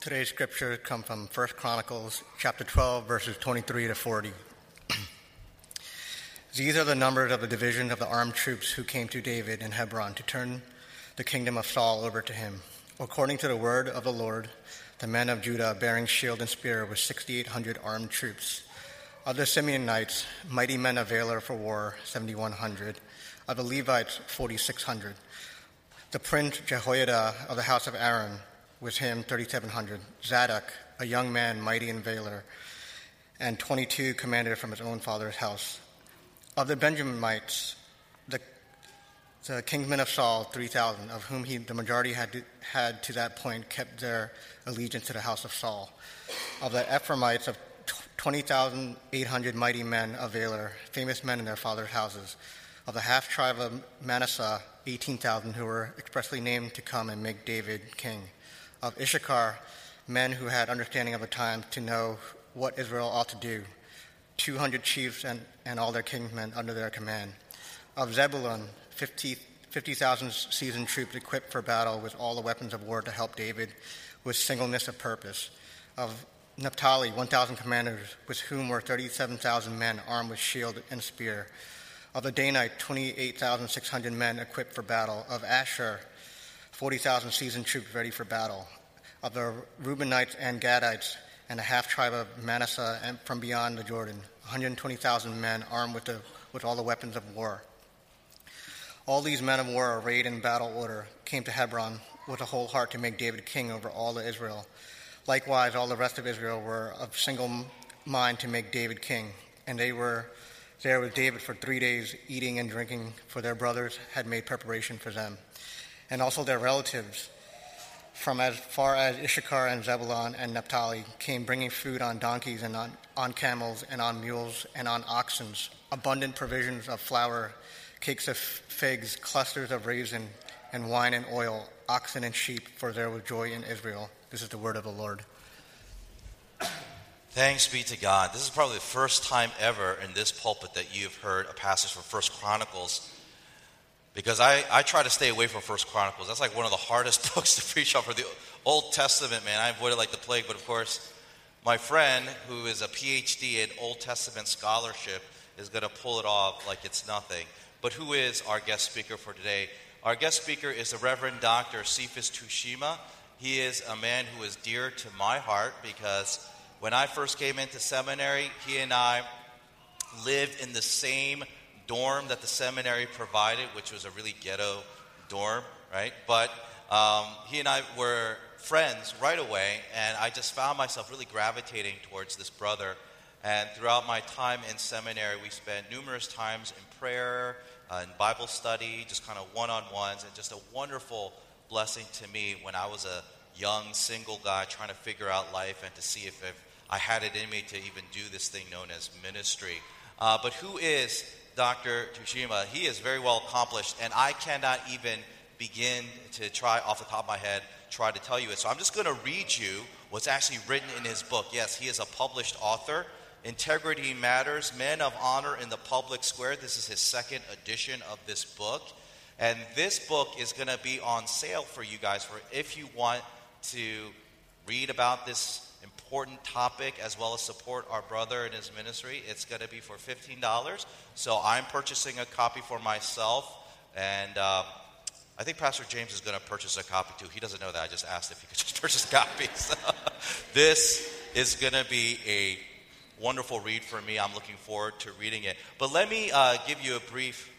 Today's scriptures come from 1 Chronicles chapter 12, verses 23 to 40. These are the numbers of the division of the armed troops who came to David in Hebron to turn the kingdom of Saul over to him. According to the word of the Lord, the men of Judah bearing shield and spear were 6,800 armed troops. Of the Simeonites, mighty men of valor for war, 7,100. Of the Levites, 4,600. The prince Jehoiada of the house of Aaron, with him 3,700. Zadok, a young man mighty in valor, and 22 commanded from his own father's house. Of the Benjaminites, the, the kinsmen of Saul, 3,000, of whom he, the majority had had to that point kept their allegiance to the house of Saul. Of the Ephraimites, of 20,800 mighty men of valor, famous men in their father's houses. Of the half tribe of Manasseh, 18,000 who were expressly named to come and make David king. Of Issachar, men who had understanding of the time to know what Israel ought to do, 200 chiefs and, and all their kingsmen under their command. Of Zebulun, 50,000 50, seasoned troops equipped for battle with all the weapons of war to help David with singleness of purpose. Of Naphtali, 1,000 commanders, with whom were 37,000 men armed with shield and spear. Of the Danite, 28,600 men equipped for battle. Of Asher, 40,000 seasoned troops ready for battle. Of the Reubenites and Gadites, and a half tribe of Manasseh and from beyond the Jordan, 120,000 men armed with, the, with all the weapons of war. All these men of war, arrayed in battle order, came to Hebron with a whole heart to make David king over all of Israel. Likewise, all the rest of Israel were of single mind to make David king, and they were there with David for three days, eating and drinking, for their brothers had made preparation for them, and also their relatives from as far as Issachar and Zebulun and Naphtali came bringing food on donkeys and on, on camels and on mules and on oxen, abundant provisions of flour, cakes of figs, clusters of raisin, and wine and oil, oxen and sheep, for there was joy in Israel. This is the word of the Lord. Thanks be to God. This is probably the first time ever in this pulpit that you've heard a passage from First Chronicles. Because I, I try to stay away from First Chronicles. That's like one of the hardest books to preach on for the Old Testament, man. I avoid it like the plague, but of course, my friend, who is a PhD in Old Testament scholarship, is going to pull it off like it's nothing. But who is our guest speaker for today? Our guest speaker is the Reverend Dr. Cephas Tushima. He is a man who is dear to my heart because when I first came into seminary, he and I lived in the same dorm that the seminary provided, which was a really ghetto dorm, right? But um, he and I were friends right away, and I just found myself really gravitating towards this brother. And throughout my time in seminary, we spent numerous times in prayer, uh, in Bible study, just kind of one on ones, and just a wonderful blessing to me when I was a young single guy trying to figure out life and to see if, if I had it in me to even do this thing known as ministry. Uh, but who is Dr. Tushima? He is very well accomplished, and I cannot even begin to try off the top of my head try to tell you it. So I'm just going to read you what's actually written in his book. Yes, he is a published author. Integrity Matters Men of Honor in the Public Square. This is his second edition of this book. And this book is going to be on sale for you guys for if you want to read about this important topic as well as support our brother in his ministry. It's going to be for $15. So I'm purchasing a copy for myself. And uh, I think Pastor James is going to purchase a copy too. He doesn't know that. I just asked if he could just purchase a copy. So this is going to be a wonderful read for me. I'm looking forward to reading it. But let me uh, give you a brief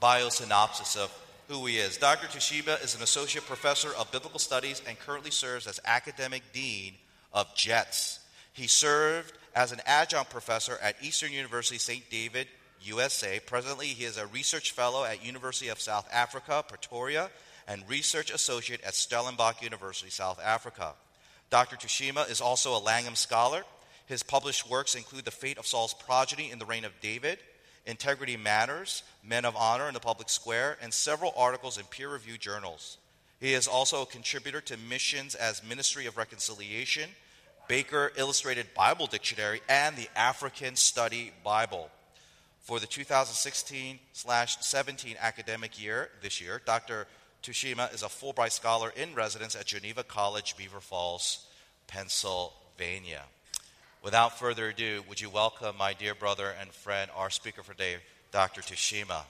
bio synopsis of who he is. Dr. Tushima is an associate professor of biblical studies and currently serves as academic dean of JETS. He served as an adjunct professor at Eastern University St. David, USA. Presently, he is a research fellow at University of South Africa, Pretoria, and research associate at Stellenbosch University, South Africa. Dr. Tushima is also a Langham Scholar. His published works include The Fate of Saul's Progeny in the Reign of David, Integrity Matters, Men of Honor in the Public Square, and several articles in peer reviewed journals. He is also a contributor to Missions as Ministry of Reconciliation, Baker Illustrated Bible Dictionary, and the African Study Bible. For the 2016 17 academic year, this year, Dr. Tushima is a Fulbright Scholar in residence at Geneva College, Beaver Falls, Pennsylvania. Without further ado, would you welcome my dear brother and friend, our speaker for today, Dr. Tushima.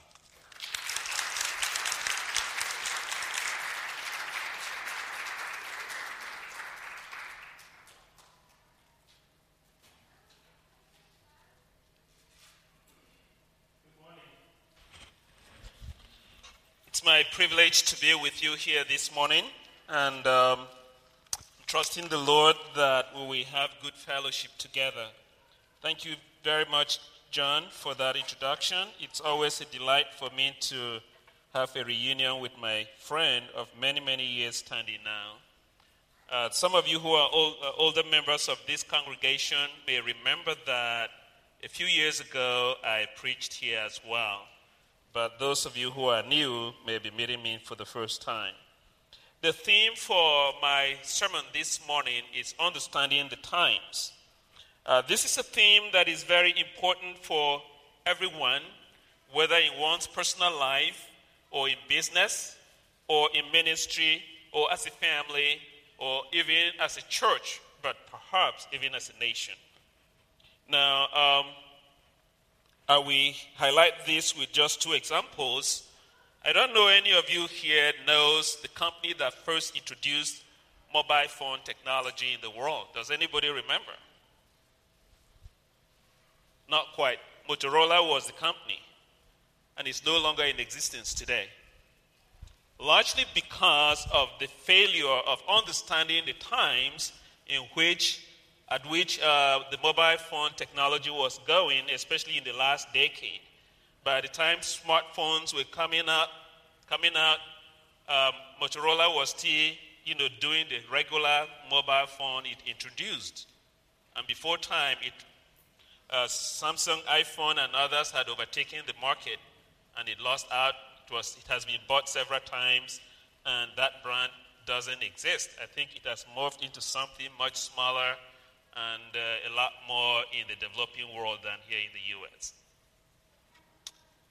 It's my privilege to be with you here this morning and um, trusting the Lord that we have good fellowship together. Thank you very much, John, for that introduction. It's always a delight for me to have a reunion with my friend of many, many years standing now. Uh, some of you who are old, uh, older members of this congregation may remember that a few years ago I preached here as well but those of you who are new may be meeting me for the first time. The theme for my sermon this morning is understanding the times. Uh, this is a theme that is very important for everyone, whether in one's personal life, or in business, or in ministry, or as a family, or even as a church, but perhaps even as a nation. Now, um, uh, we highlight this with just two examples. I don't know any of you here knows the company that first introduced mobile phone technology in the world. Does anybody remember? Not quite. Motorola was the company, and it's no longer in existence today. Largely because of the failure of understanding the times in which at which uh, the mobile phone technology was going, especially in the last decade. By the time smartphones were coming out, coming out, um, Motorola was still, you know, doing the regular mobile phone it introduced, and before time, it uh, Samsung, iPhone, and others had overtaken the market, and it lost out. It was, it has been bought several times, and that brand doesn't exist. I think it has morphed into something much smaller and uh, a lot more in the developing world than here in the US.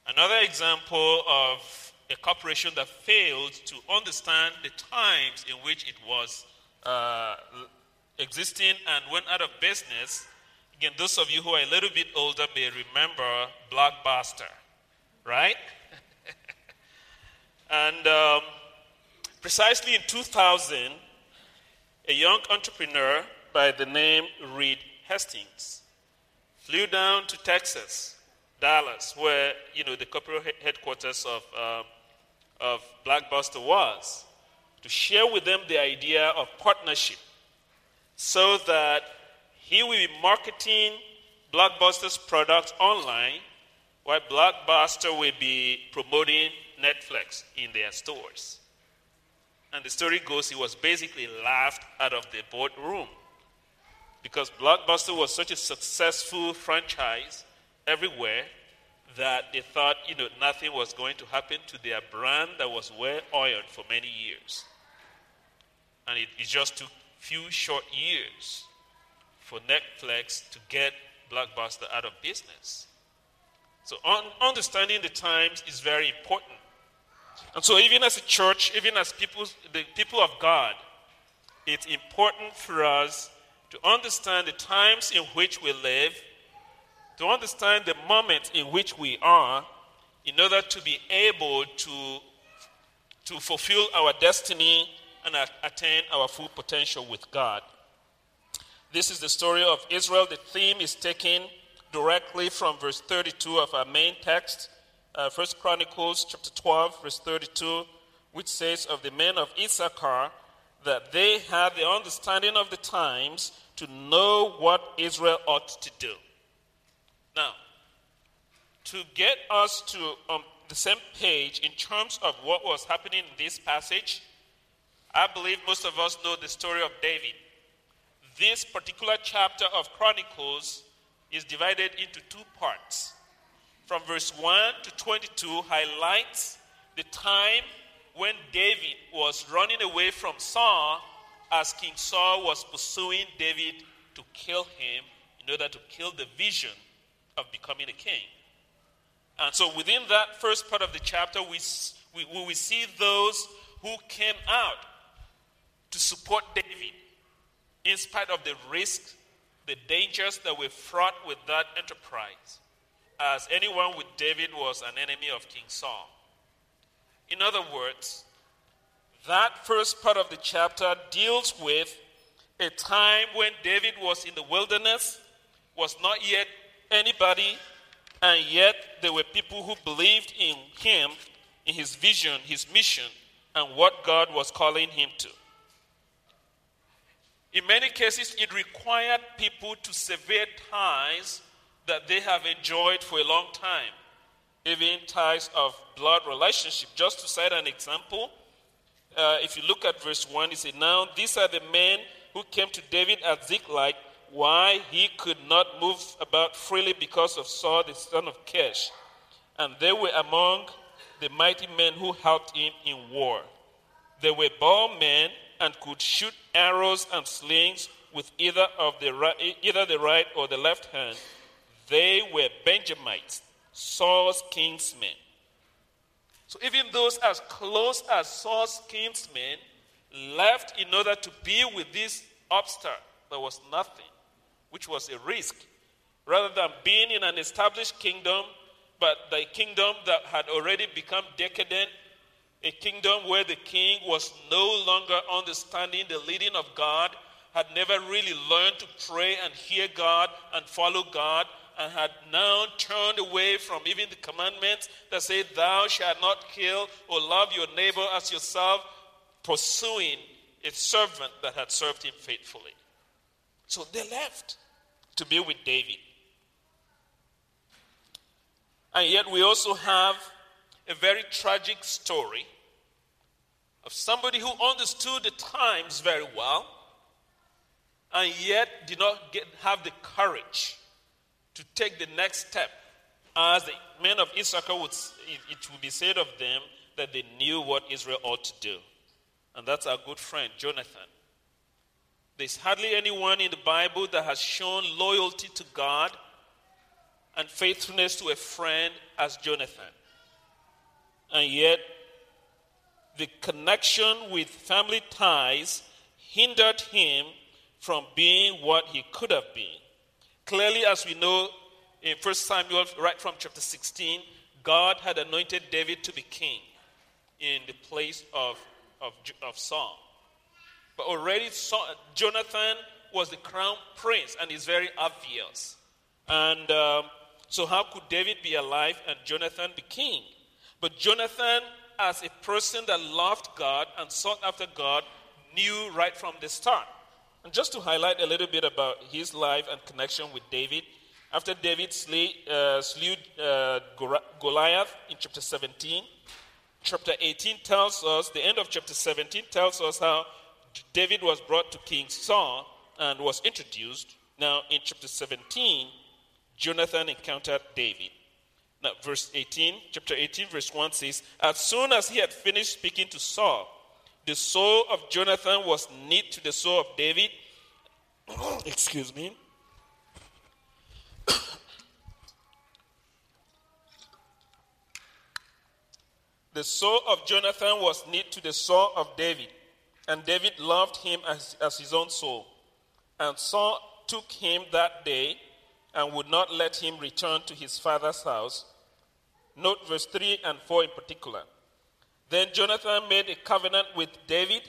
Another example of a corporation that failed to understand the times in which it was uh, existing and went out of business. Again, those of you who are a little bit older may remember Blockbuster, right? and um, precisely in 2000, a young entrepreneur by the name Reed Hastings flew down to Texas, Dallas, where you know the corporate headquarters of, uh, of Blockbuster was, to share with them the idea of partnership so that he will be marketing Blockbuster's products online while Blockbuster will be promoting Netflix in their stores. And the story goes he was basically laughed out of the boardroom because Blockbuster was such a successful franchise everywhere that they thought, you know, nothing was going to happen to their brand that was well oiled for many years. And it, it just took few short years for Netflix to get Blockbuster out of business. So un- understanding the times is very important. And so even as a church, even as people, the people of God, it's important for us to understand the times in which we live, to understand the moment in which we are, in order to be able to, to fulfill our destiny and attain our full potential with God. This is the story of Israel. The theme is taken directly from verse 32 of our main text, uh, Chronicles chapter 12, verse 32, which says of the men of Issachar that they had the understanding of the times to know what Israel ought to do. Now, to get us to um, the same page in terms of what was happening in this passage, I believe most of us know the story of David. This particular chapter of Chronicles is divided into two parts. From verse 1 to 22 highlights the time when David was running away from Saul as King Saul was pursuing David to kill him in order to kill the vision of becoming a king. And so within that first part of the chapter, we, we, we see those who came out to support David in spite of the risks, the dangers that were fraught with that enterprise, as anyone with David was an enemy of King Saul. In other words, that first part of the chapter deals with a time when David was in the wilderness, was not yet anybody, and yet there were people who believed in him, in his vision, his mission, and what God was calling him to. In many cases, it required people to sever ties that they have enjoyed for a long time, even ties of blood relationship. Just to cite an example, uh, if you look at verse 1, it says, Now these are the men who came to David at Ziklag, why he could not move about freely because of Saul the son of Kish. And they were among the mighty men who helped him in war. They were bold men and could shoot arrows and slings with either of the right, either the right or the left hand. They were Benjamites, Saul's kinsmen. So even those as close as Saul's kinsmen left in order to be with this upstart There was nothing, which was a risk, rather than being in an established kingdom, but the kingdom that had already become decadent, a kingdom where the king was no longer understanding the leading of God, had never really learned to pray and hear God and follow God, and had now turned away from even the commandments that say, Thou shalt not kill or love your neighbor as yourself, pursuing a servant that had served him faithfully. So they left to be with David. And yet, we also have a very tragic story of somebody who understood the times very well and yet did not get, have the courage to take the next step. As the men of Issachar would, it, it would be said of them that they knew what Israel ought to do. And that's our good friend, Jonathan. There's hardly anyone in the Bible that has shown loyalty to God and faithfulness to a friend as Jonathan. And yet, the connection with family ties hindered him from being what he could have been. Clearly, as we know in 1 Samuel, right from chapter 16, God had anointed David to be king in the place of, of, of Saul. But already, Saul, Jonathan was the crown prince, and it's very obvious. And um, so, how could David be alive and Jonathan be king? But Jonathan, as a person that loved God and sought after God, knew right from the start and just to highlight a little bit about his life and connection with David, after David slay, uh, slew uh, Goliath in chapter 17, chapter 18 tells us, the end of chapter 17 tells us how David was brought to King Saul and was introduced. Now, in chapter 17, Jonathan encountered David. Now, verse 18, chapter 18, verse 1 says, As soon as he had finished speaking to Saul, the soul of Jonathan was knit to the soul of David. Excuse me. the soul of Jonathan was knit to the soul of David, and David loved him as, as his own soul. And Saul took him that day and would not let him return to his father's house. Note verse 3 and 4 in particular. Then Jonathan made a covenant with David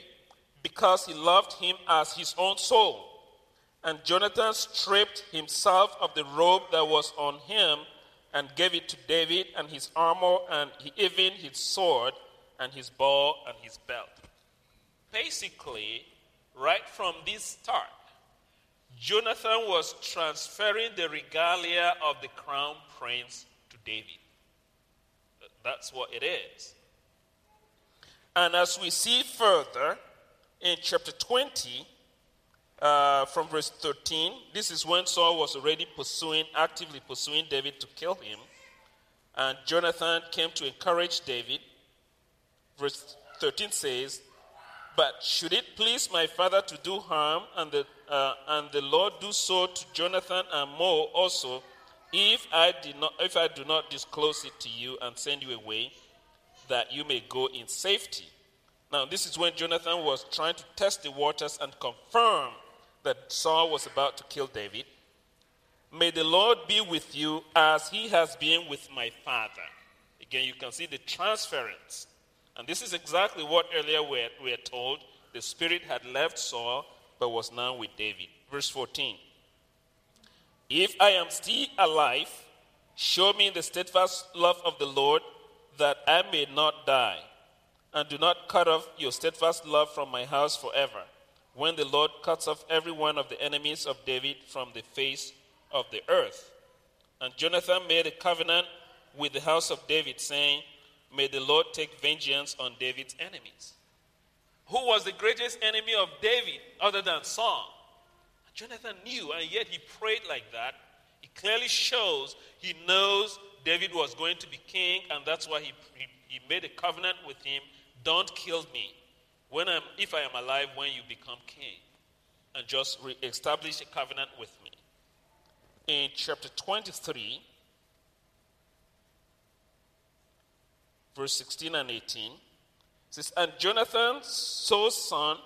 because he loved him as his own soul. And Jonathan stripped himself of the robe that was on him and gave it to David and his armor and even his sword and his bow and his belt. Basically, right from this start, Jonathan was transferring the regalia of the crown prince to David. That's what it is. And as we see further in chapter 20, uh, from verse 13, this is when Saul was already pursuing, actively pursuing David to kill him. And Jonathan came to encourage David. Verse 13 says, But should it please my father to do harm, and the, uh, and the Lord do so to Jonathan and more also, if I, did not, if I do not disclose it to you and send you away? that you may go in safety. Now, this is when Jonathan was trying to test the waters and confirm that Saul was about to kill David. May the Lord be with you as he has been with my father. Again, you can see the transference. And this is exactly what earlier we were told. The Spirit had left Saul, but was now with David. Verse 14 If I am still alive, show me the steadfast love of the Lord, that I may not die. And do not cut off your steadfast love from my house forever, when the Lord cuts off every one of the enemies of David from the face of the earth. And Jonathan made a covenant with the house of David, saying, May the Lord take vengeance on David's enemies. Who was the greatest enemy of David other than Saul? Jonathan knew, and yet he prayed like that. It clearly shows he knows David was going to be king, and that's why he, he, he made a covenant with him don't kill me when I'm, if I am alive when you become king, and just re- establish a covenant with me. In chapter 23, verse 16 and 18, says, And Jonathan, Saul's son,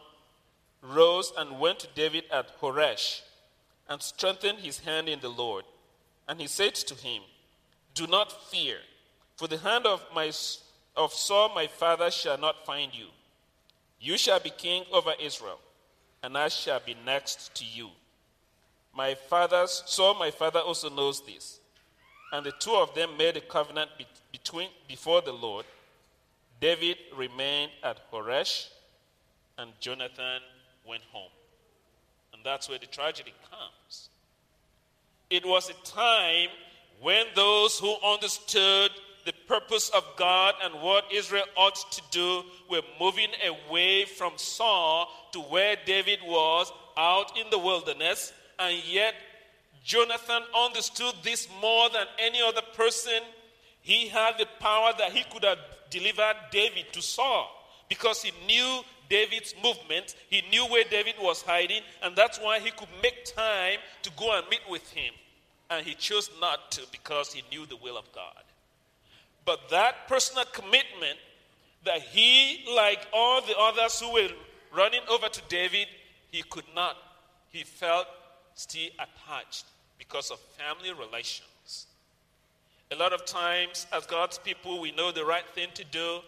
rose and went to David at Horesh and strengthened his hand in the Lord. And he said to him, Do not fear, for the hand of, my, of Saul my father shall not find you. You shall be king over Israel, and I shall be next to you. My father's Saul my father also knows this. And the two of them made a covenant between, before the Lord. David remained at Horesh, and Jonathan went home. And that's where the tragedy comes. It was a time when those who understood the purpose of God and what Israel ought to do were moving away from Saul to where David was out in the wilderness, and yet Jonathan understood this more than any other person. He had the power that he could have delivered David to Saul because he knew David's movement. He knew where David was hiding, and that's why he could make time to go and meet with him. And he chose not to because he knew the will of God. But that personal commitment that he, like all the others who were running over to David, he could not. He felt still attached because of family relations. A lot of times, as God's people, we know the right thing to do,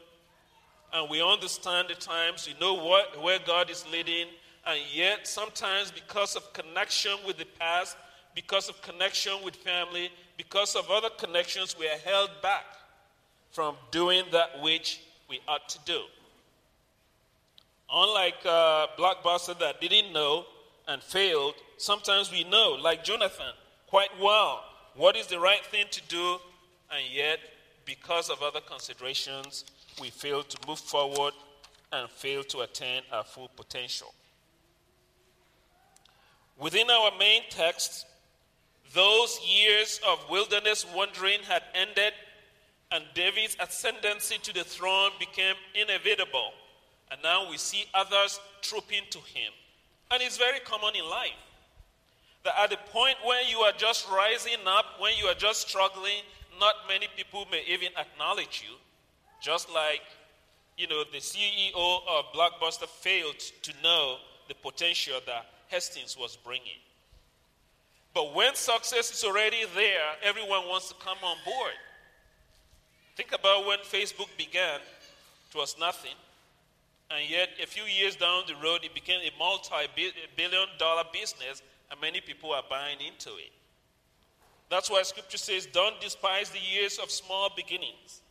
and we understand the times, we know what, where God is leading, and yet sometimes because of connection with the past, because of connection with family, because of other connections, we are held back from doing that which we ought to do. Unlike uh, Blockbuster that didn't know and failed, sometimes we know, like Jonathan, quite well what is the right thing to do, and yet, because of other considerations, we fail to move forward and fail to attain our full potential. Within our main text, those years of wilderness wandering had ended, and David's ascendancy to the throne became inevitable. And now we see others trooping to him. And it's very common in life that at the point when you are just rising up, when you are just struggling, not many people may even acknowledge you. Just like, you know, the CEO of Blockbuster failed to know the potential that Hastings was bringing. But when success is already there, everyone wants to come on board. Think about when Facebook began, it was nothing. And yet, a few years down the road, it became a multi billion dollar business, and many people are buying into it. That's why scripture says, Don't despise the years of small beginnings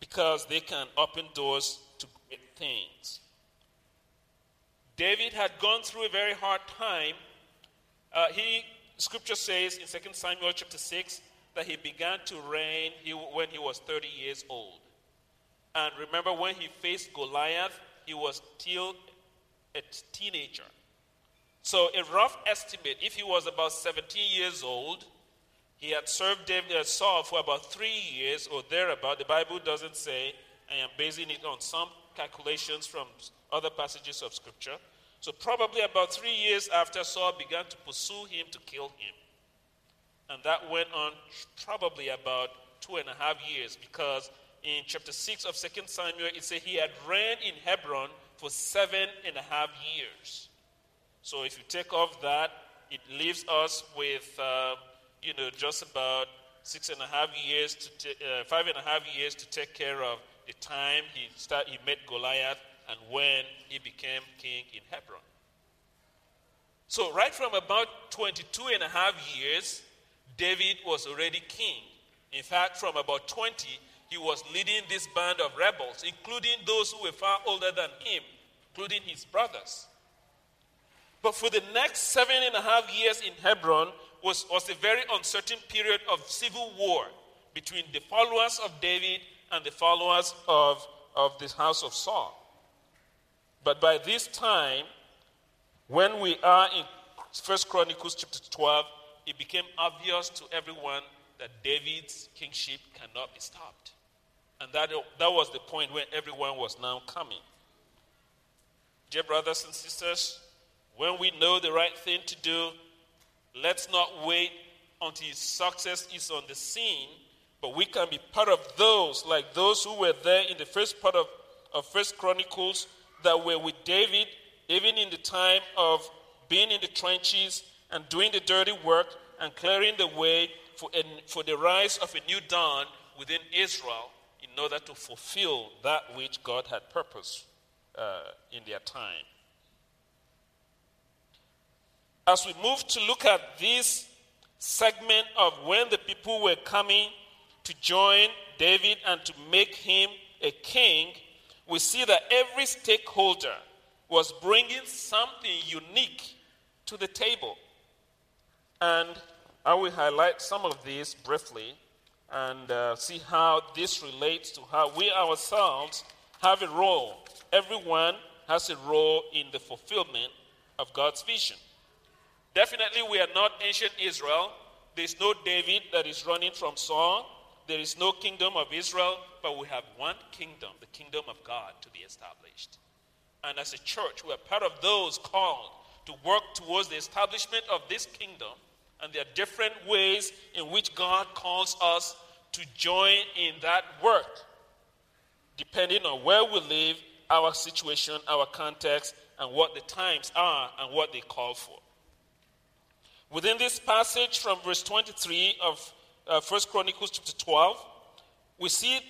because they can open doors to great things. David had gone through a very hard time. Uh, he, scripture says in 2 Samuel chapter 6 that he began to reign when he was 30 years old. And remember, when he faced Goliath, he was still a teenager. So, a rough estimate, if he was about 17 years old, he had served David, uh, Saul for about three years or thereabout. The Bible doesn't say. I am basing it on some calculations from other passages of Scripture. So, probably about three years after Saul began to pursue him to kill him. And that went on probably about two and a half years because in chapter 6 of 2 Samuel, it says he had reigned in Hebron for seven and a half years. So if you take off that, it leaves us with, uh, you know, just about six and a half years to t- uh, five and a half years to take care of the time he start, he met Goliath and when he became king in Hebron. So right from about 22 and a half years, David was already king. In fact, from about 20, he was leading this band of rebels, including those who were far older than him, including his brothers. But for the next seven and a half years in Hebron was, was a very uncertain period of civil war between the followers of David and the followers of, of the house of Saul. But by this time, when we are in First Chronicles chapter 12, it became obvious to everyone that David's kingship cannot be stopped. And that, that was the point when everyone was now coming. Dear brothers and sisters, when we know the right thing to do, let's not wait until success is on the scene, but we can be part of those, like those who were there in the first part of, of First Chronicles, that were with David, even in the time of being in the trenches and doing the dirty work and clearing the way for, for the rise of a new dawn within Israel in order to fulfill that which God had purposed uh, in their time. As we move to look at this segment of when the people were coming to join David and to make him a king, we see that every stakeholder was bringing something unique to the table. And I will highlight some of these briefly and uh, see how this relates to how we ourselves have a role. Everyone has a role in the fulfillment of God's vision. Definitely, we are not ancient Israel. There's no David that is running from Saul. There is no kingdom of Israel, but we have one kingdom, the kingdom of God, to be established. And as a church, we are part of those called to work towards the establishment of this kingdom. And there are different ways in which God calls us to join in that work, depending on where we live, our situation, our context, and what the times are and what they call for. Within this passage from verse 23 of uh, 1 Chronicles chapter 12, we see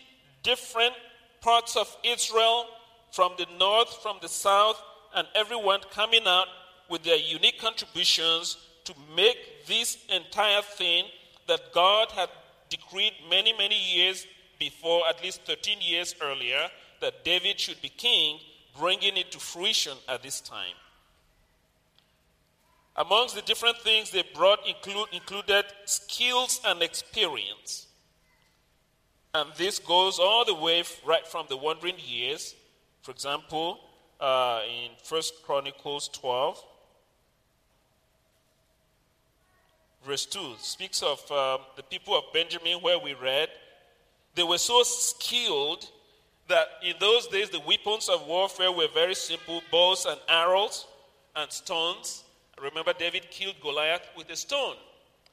different parts of Israel from the north, from the south, and everyone coming out with their unique contributions to make this entire thing that God had decreed many, many years before, at least 13 years earlier, that David should be king, bringing it to fruition at this time. Amongst the different things they brought include, included skills and experience. And this goes all the way right from the wandering years. For example, uh, in First Chronicles 12, verse 2 speaks of um, the people of Benjamin, where we read, they were so skilled that in those days the weapons of warfare were very simple bows and arrows and stones Remember, David killed Goliath with a stone.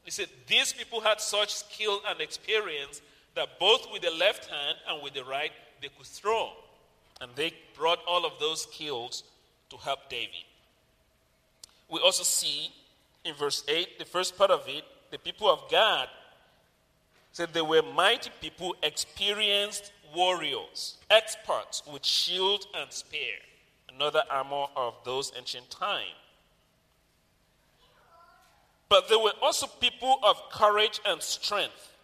He said these people had such skill and experience that both with the left hand and with the right, they could throw. And they brought all of those skills to help David. We also see in verse 8, the first part of it, the people of God said they were mighty people, experienced warriors, experts with shield and spear, another armor of those ancient times. But they were also people of courage and strength.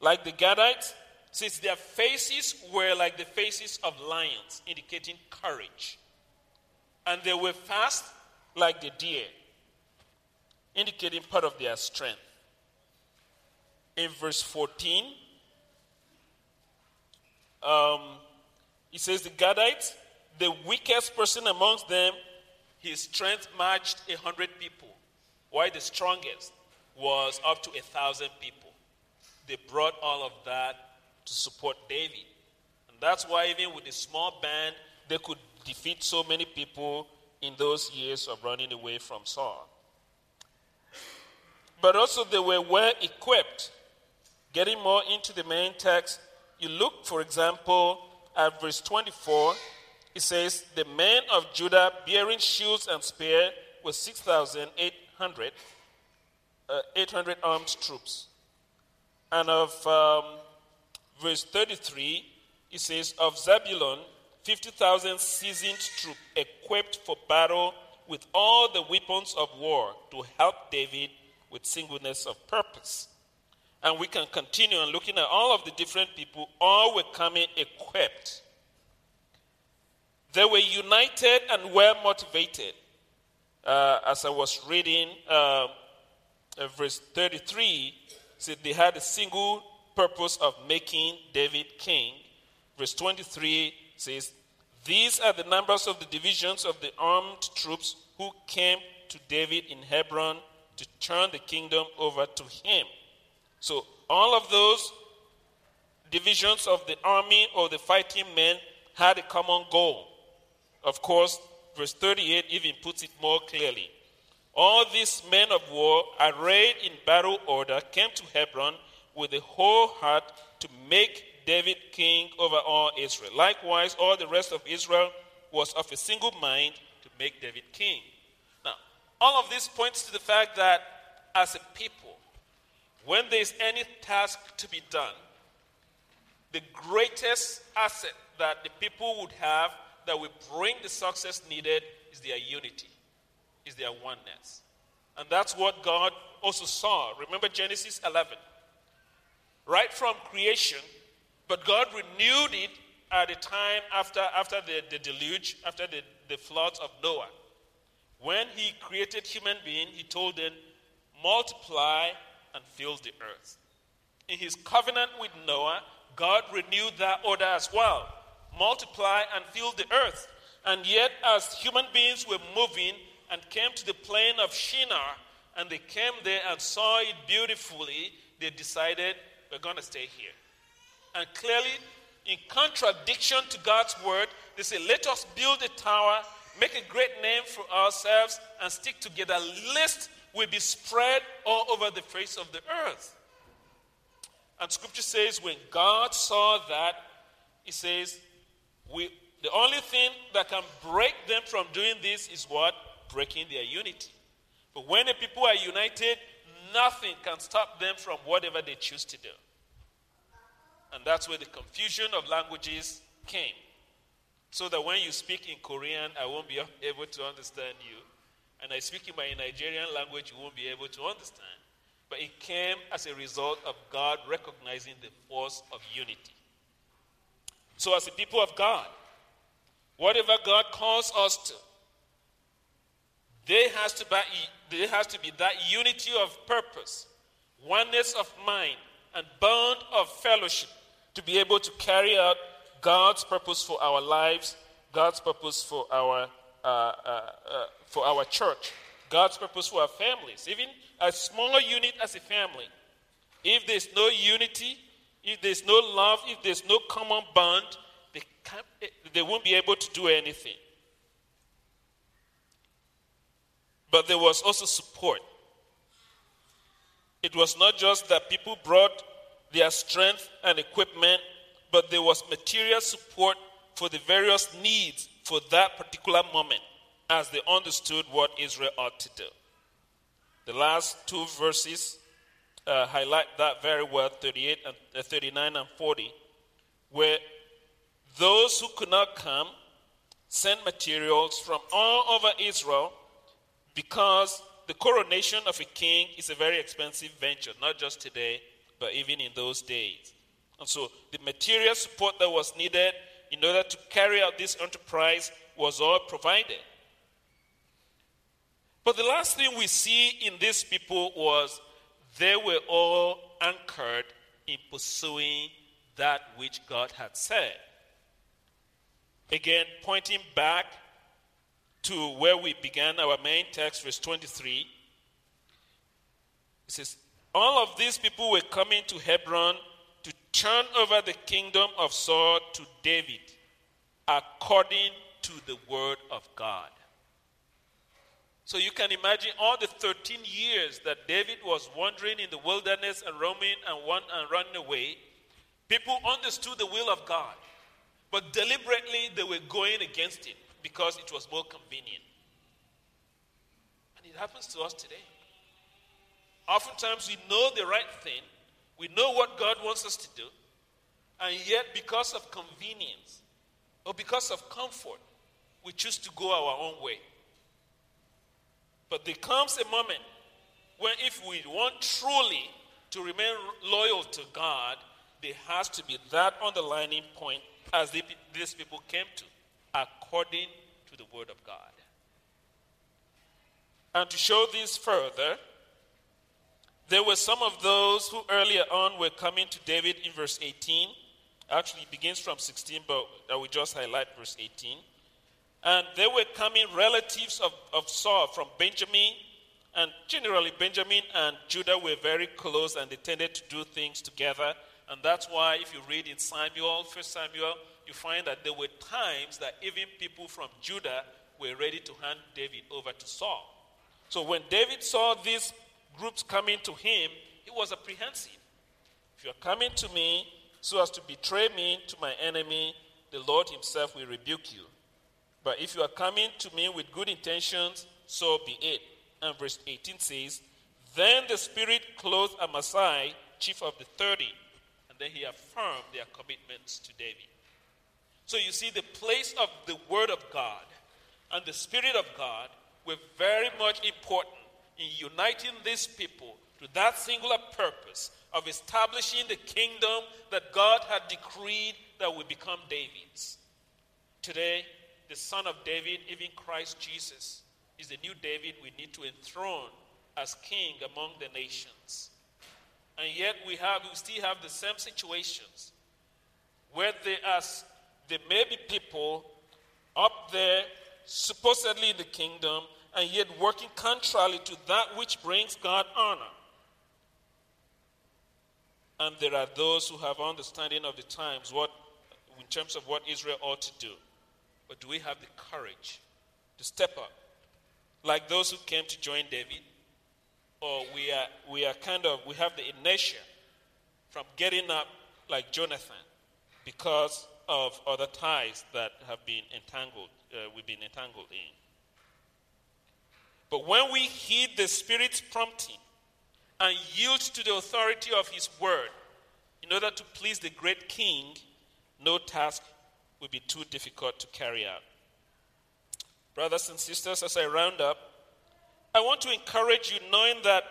Like the Gadites, since their faces were like the faces of lions, indicating courage. And they were fast like the deer, indicating part of their strength. In verse 14, um, it says, The Gadites, the weakest person amongst them, his strength matched a hundred people. while the strongest was up to a thousand people. They brought all of that to support David. And that's why, even with a small band, they could defeat so many people in those years of running away from Saul. But also, they were well equipped. Getting more into the main text, you look, for example, at verse 24, it says, The men of Judah bearing shields and spear were 6,800 uh, 800 armed troops. And of um, verse 33, it says, Of Zebulun, 50,000 seasoned troops equipped for battle with all the weapons of war to help David with singleness of purpose. And we can continue on looking at all of the different people, all were coming equipped. They were united and well motivated. Uh, as I was reading uh, uh, verse 33, said they had a single purpose of making David king. Verse 23 says, These are the numbers of the divisions of the armed troops who came to David in Hebron to turn the kingdom over to him. So, all of those divisions of the army or the fighting men had a common goal. Of course, verse 38 even puts it more clearly. All these men of war, arrayed in battle order, came to Hebron with a whole heart to make David king over all Israel. Likewise, all the rest of Israel was of a single mind to make David king. All of this points to the fact that as a people, when there's any task to be done, the greatest asset that the people would have that will bring the success needed is their unity, is their oneness. And that's what God also saw. Remember Genesis 11. Right from creation, but God renewed it at the time after, after the, the deluge, after the, the floods of Noah. When he created human being, he told them, multiply and fill the earth. In his covenant with Noah, God renewed that order as well. Multiply and fill the earth. And yet, as human beings were moving and came to the plain of Shinar, and they came there and saw it beautifully, they decided, we're going to stay here. And clearly, in contradiction to God's word, they say, let us build a tower, make a great name for ourselves, and stick together, lest we be spread all over the face of the earth. And scripture says, when God saw that, he says, we, the only thing that can break them from doing this is what? Breaking their unity. But when the people are united, nothing can stop them from whatever they choose to do. And that's where the confusion of languages came. So that when you speak in Korean, I won't be able to understand you. And I speak in my Nigerian language, you won't be able to understand. But it came as a result of God recognizing the force of unity. So, as a people of God, whatever God calls us to, there has to be, there has to be that unity of purpose, oneness of mind, and bond of fellowship to be able to carry out God's purpose for our lives, God's purpose for our, uh, uh, uh, for our church, God's purpose for our families, even a small unit as a family. If there's no unity, if there's no love, if there's no common bond, they, can't, they won't be able to do anything. But there was also support. It was not just that people brought their strength and equipment, but there was material support for the various needs for that particular moment as they understood what Israel ought to do. The last two verses uh, highlight that very well 38 and uh, 39 and 40 where those who could not come sent materials from all over Israel because the coronation of a king is a very expensive venture, not just today, but even in those days. And so the material support that was needed in order to carry out this enterprise was all provided. But the last thing we see in these people was they were all anchored in pursuing that which God had said. Again, pointing back to where we began our main text, verse 23, it says, All of these people were coming to Hebron to turn over the kingdom of Saul to David according to the word of God. So you can imagine all the 13 years that David was wandering in the wilderness and roaming and, run and running away. People understood the will of God, but deliberately they were going against it because it was more convenient. And it happens to us today. Oftentimes we know the right thing, we know what God wants us to do, and yet because of convenience or because of comfort, we choose to go our own way. But there comes a moment when, if we want truly to remain loyal to God, there has to be that underlining point as these people came to, according to the Word of God. And to show this further, there were some of those who earlier on were coming to David in verse 18. Actually, it begins from 16, but I will just highlight verse 18. And they were coming relatives of, of Saul from Benjamin. And generally, Benjamin and Judah were very close and they tended to do things together. And that's why, if you read in Samuel, First Samuel, you find that there were times that even people from Judah were ready to hand David over to Saul. So when David saw these groups coming to him, he was apprehensive. If you're coming to me so as to betray me to my enemy, the Lord himself will rebuke you. But if you are coming to me with good intentions, so be it. And verse 18 says, Then the Spirit clothed Amasai, chief of the thirty, and then he affirmed their commitments to David. So you see, the place of the Word of God and the Spirit of God were very much important in uniting these people to that singular purpose of establishing the kingdom that God had decreed that would become David's. Today, the son of David, even Christ Jesus, is the new David we need to enthrone as king among the nations. And yet we have we still have the same situations where there are there may be people up there supposedly in the kingdom and yet working contrary to that which brings God honor. And there are those who have understanding of the times what in terms of what Israel ought to do. But do we have the courage to step up? Like those who came to join David? Or we are, we are kind of, we have the inertia from getting up like Jonathan because of other ties that have been entangled, uh, we've been entangled in. But when we heed the Spirit's prompting and yield to the authority of His word in order to please the great King, no task will be too difficult to carry out. Brothers and sisters, as I round up, I want to encourage you knowing that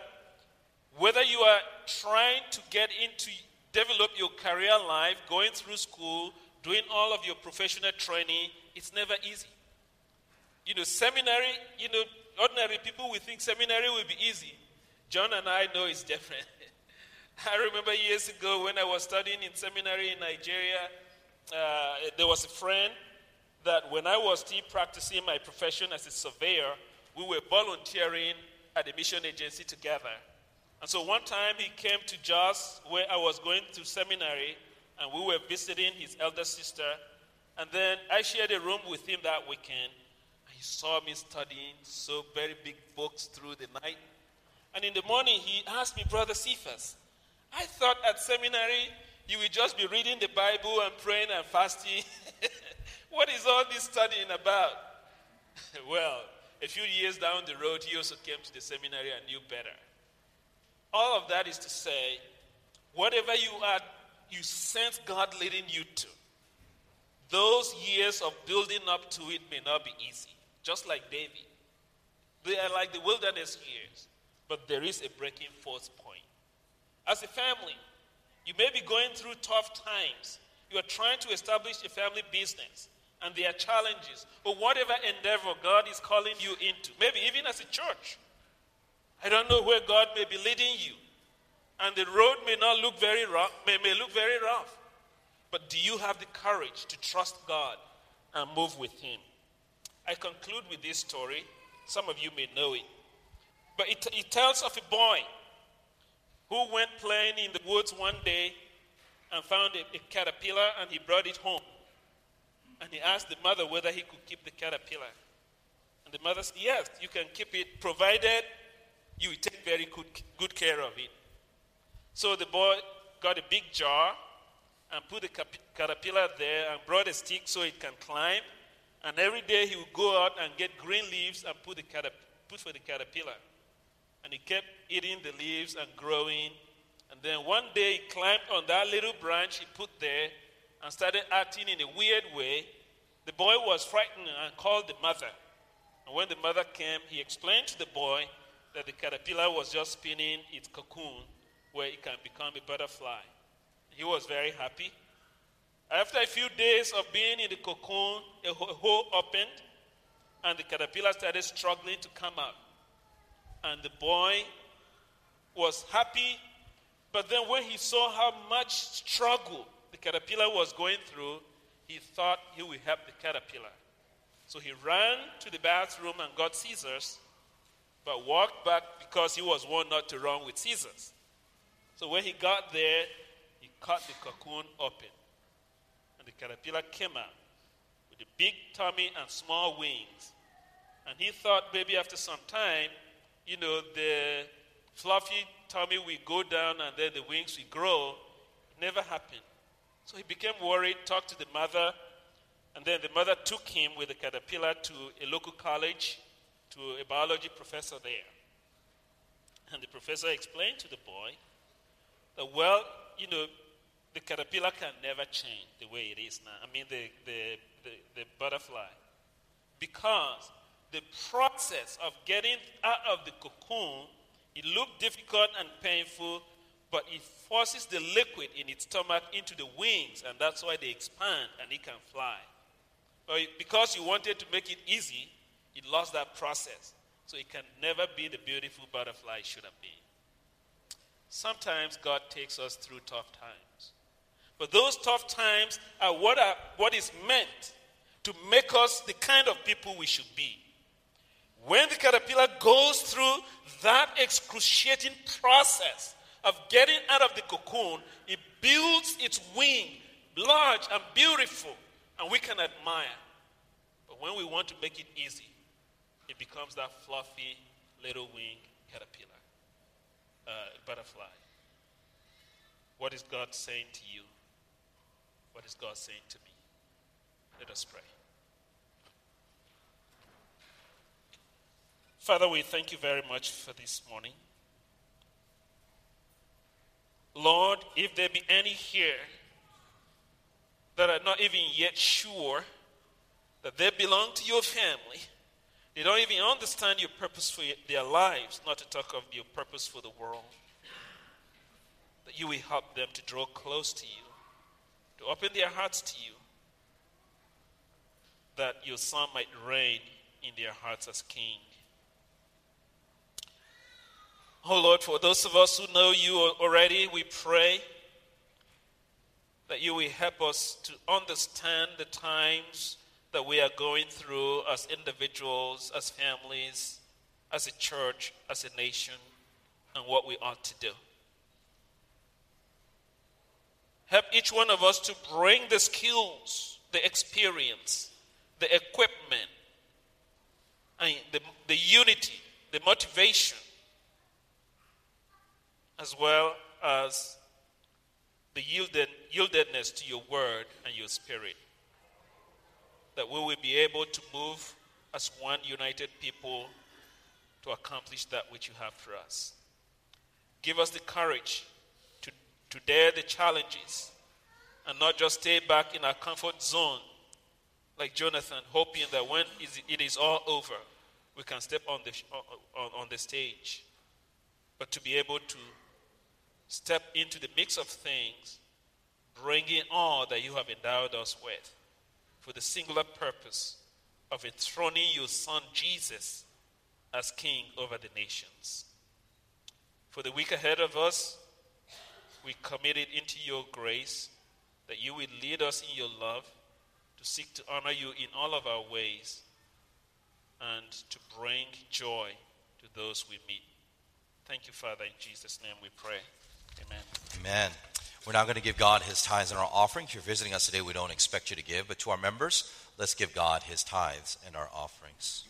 whether you are trying to get into develop your career life, going through school, doing all of your professional training, it's never easy. You know, seminary, you know, ordinary people will think seminary will be easy. John and I know it's different. I remember years ago when I was studying in seminary in Nigeria, uh, there was a friend that when I was still practicing my profession as a surveyor, we were volunteering at a mission agency together. And so one time he came to Jos, where I was going to seminary, and we were visiting his elder sister. And then I shared a room with him that weekend. He saw me studying so very big books through the night. And in the morning, he asked me, Brother Cephas, I thought at seminary you would just be reading the Bible and praying and fasting. what is all this studying about? well, a few years down the road, he also came to the seminary and knew better. All of that is to say, whatever you are, you sense God leading you to, those years of building up to it may not be easy, just like David. They are like the wilderness years, but there is a breaking forth point. As a family, you may be going through tough times. You are trying to establish a family business, and there are challenges. Or whatever endeavor God is calling you into, maybe even as a church. I don't know where God may be leading you. And the road may not look very rough, may, may look very rough. But do you have the courage to trust God and move with Him? I conclude with this story. Some of you may know it. But it, it tells of a boy who went playing in the woods one day and found a, a caterpillar and he brought it home. And he asked the mother whether he could keep the caterpillar. And the mother said, Yes, you can keep it, provided you take very good, good care of it. So the boy got a big jar and put the caterpillar there and brought a stick so it can climb. And every day he would go out and get green leaves and put, the caterp- put for the caterpillar. And he kept eating the leaves and growing. And then one day he climbed on that little branch he put there and started acting in a weird way. The boy was frightened and called the mother. And when the mother came, he explained to the boy that the caterpillar was just spinning its cocoon where it can become a butterfly. He was very happy. After a few days of being in the cocoon, a hole opened and the caterpillar started struggling to come out. And the boy was happy, but then when he saw how much struggle the caterpillar was going through, he thought he would help the caterpillar. So he ran to the bathroom and got scissors, but walked back because he was warned not to run with scissors. So when he got there, he cut the cocoon open. The caterpillar came out with a big tummy and small wings. And he thought maybe after some time, you know, the fluffy tummy will go down and then the wings will grow. It never happened. So he became worried, talked to the mother, and then the mother took him with the caterpillar to a local college, to a biology professor there. And the professor explained to the boy that, well, you know, the caterpillar can never change the way it is now. I mean, the, the, the, the butterfly. Because the process of getting out of the cocoon, it looked difficult and painful, but it forces the liquid in its stomach into the wings, and that's why they expand and it can fly. But because you wanted to make it easy, it lost that process. So it can never be the beautiful butterfly it should have been. Sometimes God takes us through tough times. But those tough times are what, are what is meant to make us the kind of people we should be. When the caterpillar goes through that excruciating process of getting out of the cocoon, it builds its wing large and beautiful, and we can admire. But when we want to make it easy, it becomes that fluffy little wing caterpillar, uh, butterfly. What is God saying to you? What is God saying to me? Let us pray. Father, we thank you very much for this morning. Lord, if there be any here that are not even yet sure that they belong to your family, they don't even understand your purpose for their lives, not to talk of your purpose for the world, that you will help them to draw close to you, to open their hearts to you, that your Son might reign in their hearts as King. Oh Lord, for those of us who know you already, we pray that you will help us to understand the times that we are going through as individuals, as families, as a church, as a nation, and what we ought to do. Help each one of us to bring the skills, the experience, the equipment, and the, the unity, the motivation as well as the yielded, yieldedness to your word and your spirit. That we will be able to move as one united people to accomplish that which you have for us. Give us the courage to, dare the challenges and not just stay back in our comfort zone like Jonathan, hoping that when it is all over, we can step on the, on, on the stage. But to be able to step into the mix of things, bringing all that you have endowed us with for the singular purpose of enthroning your Son Jesus as King over the nations. For the week ahead of us, we commit it into your grace that you will lead us in your love to seek to honor you in all of our ways and to bring joy to those we meet. Thank you, Father. In Jesus' name we pray. Amen. Amen. We're now going to give God his tithes and our offering. If you're visiting us today, we don't expect you to give, but to our members, let's give God his tithes and our offerings.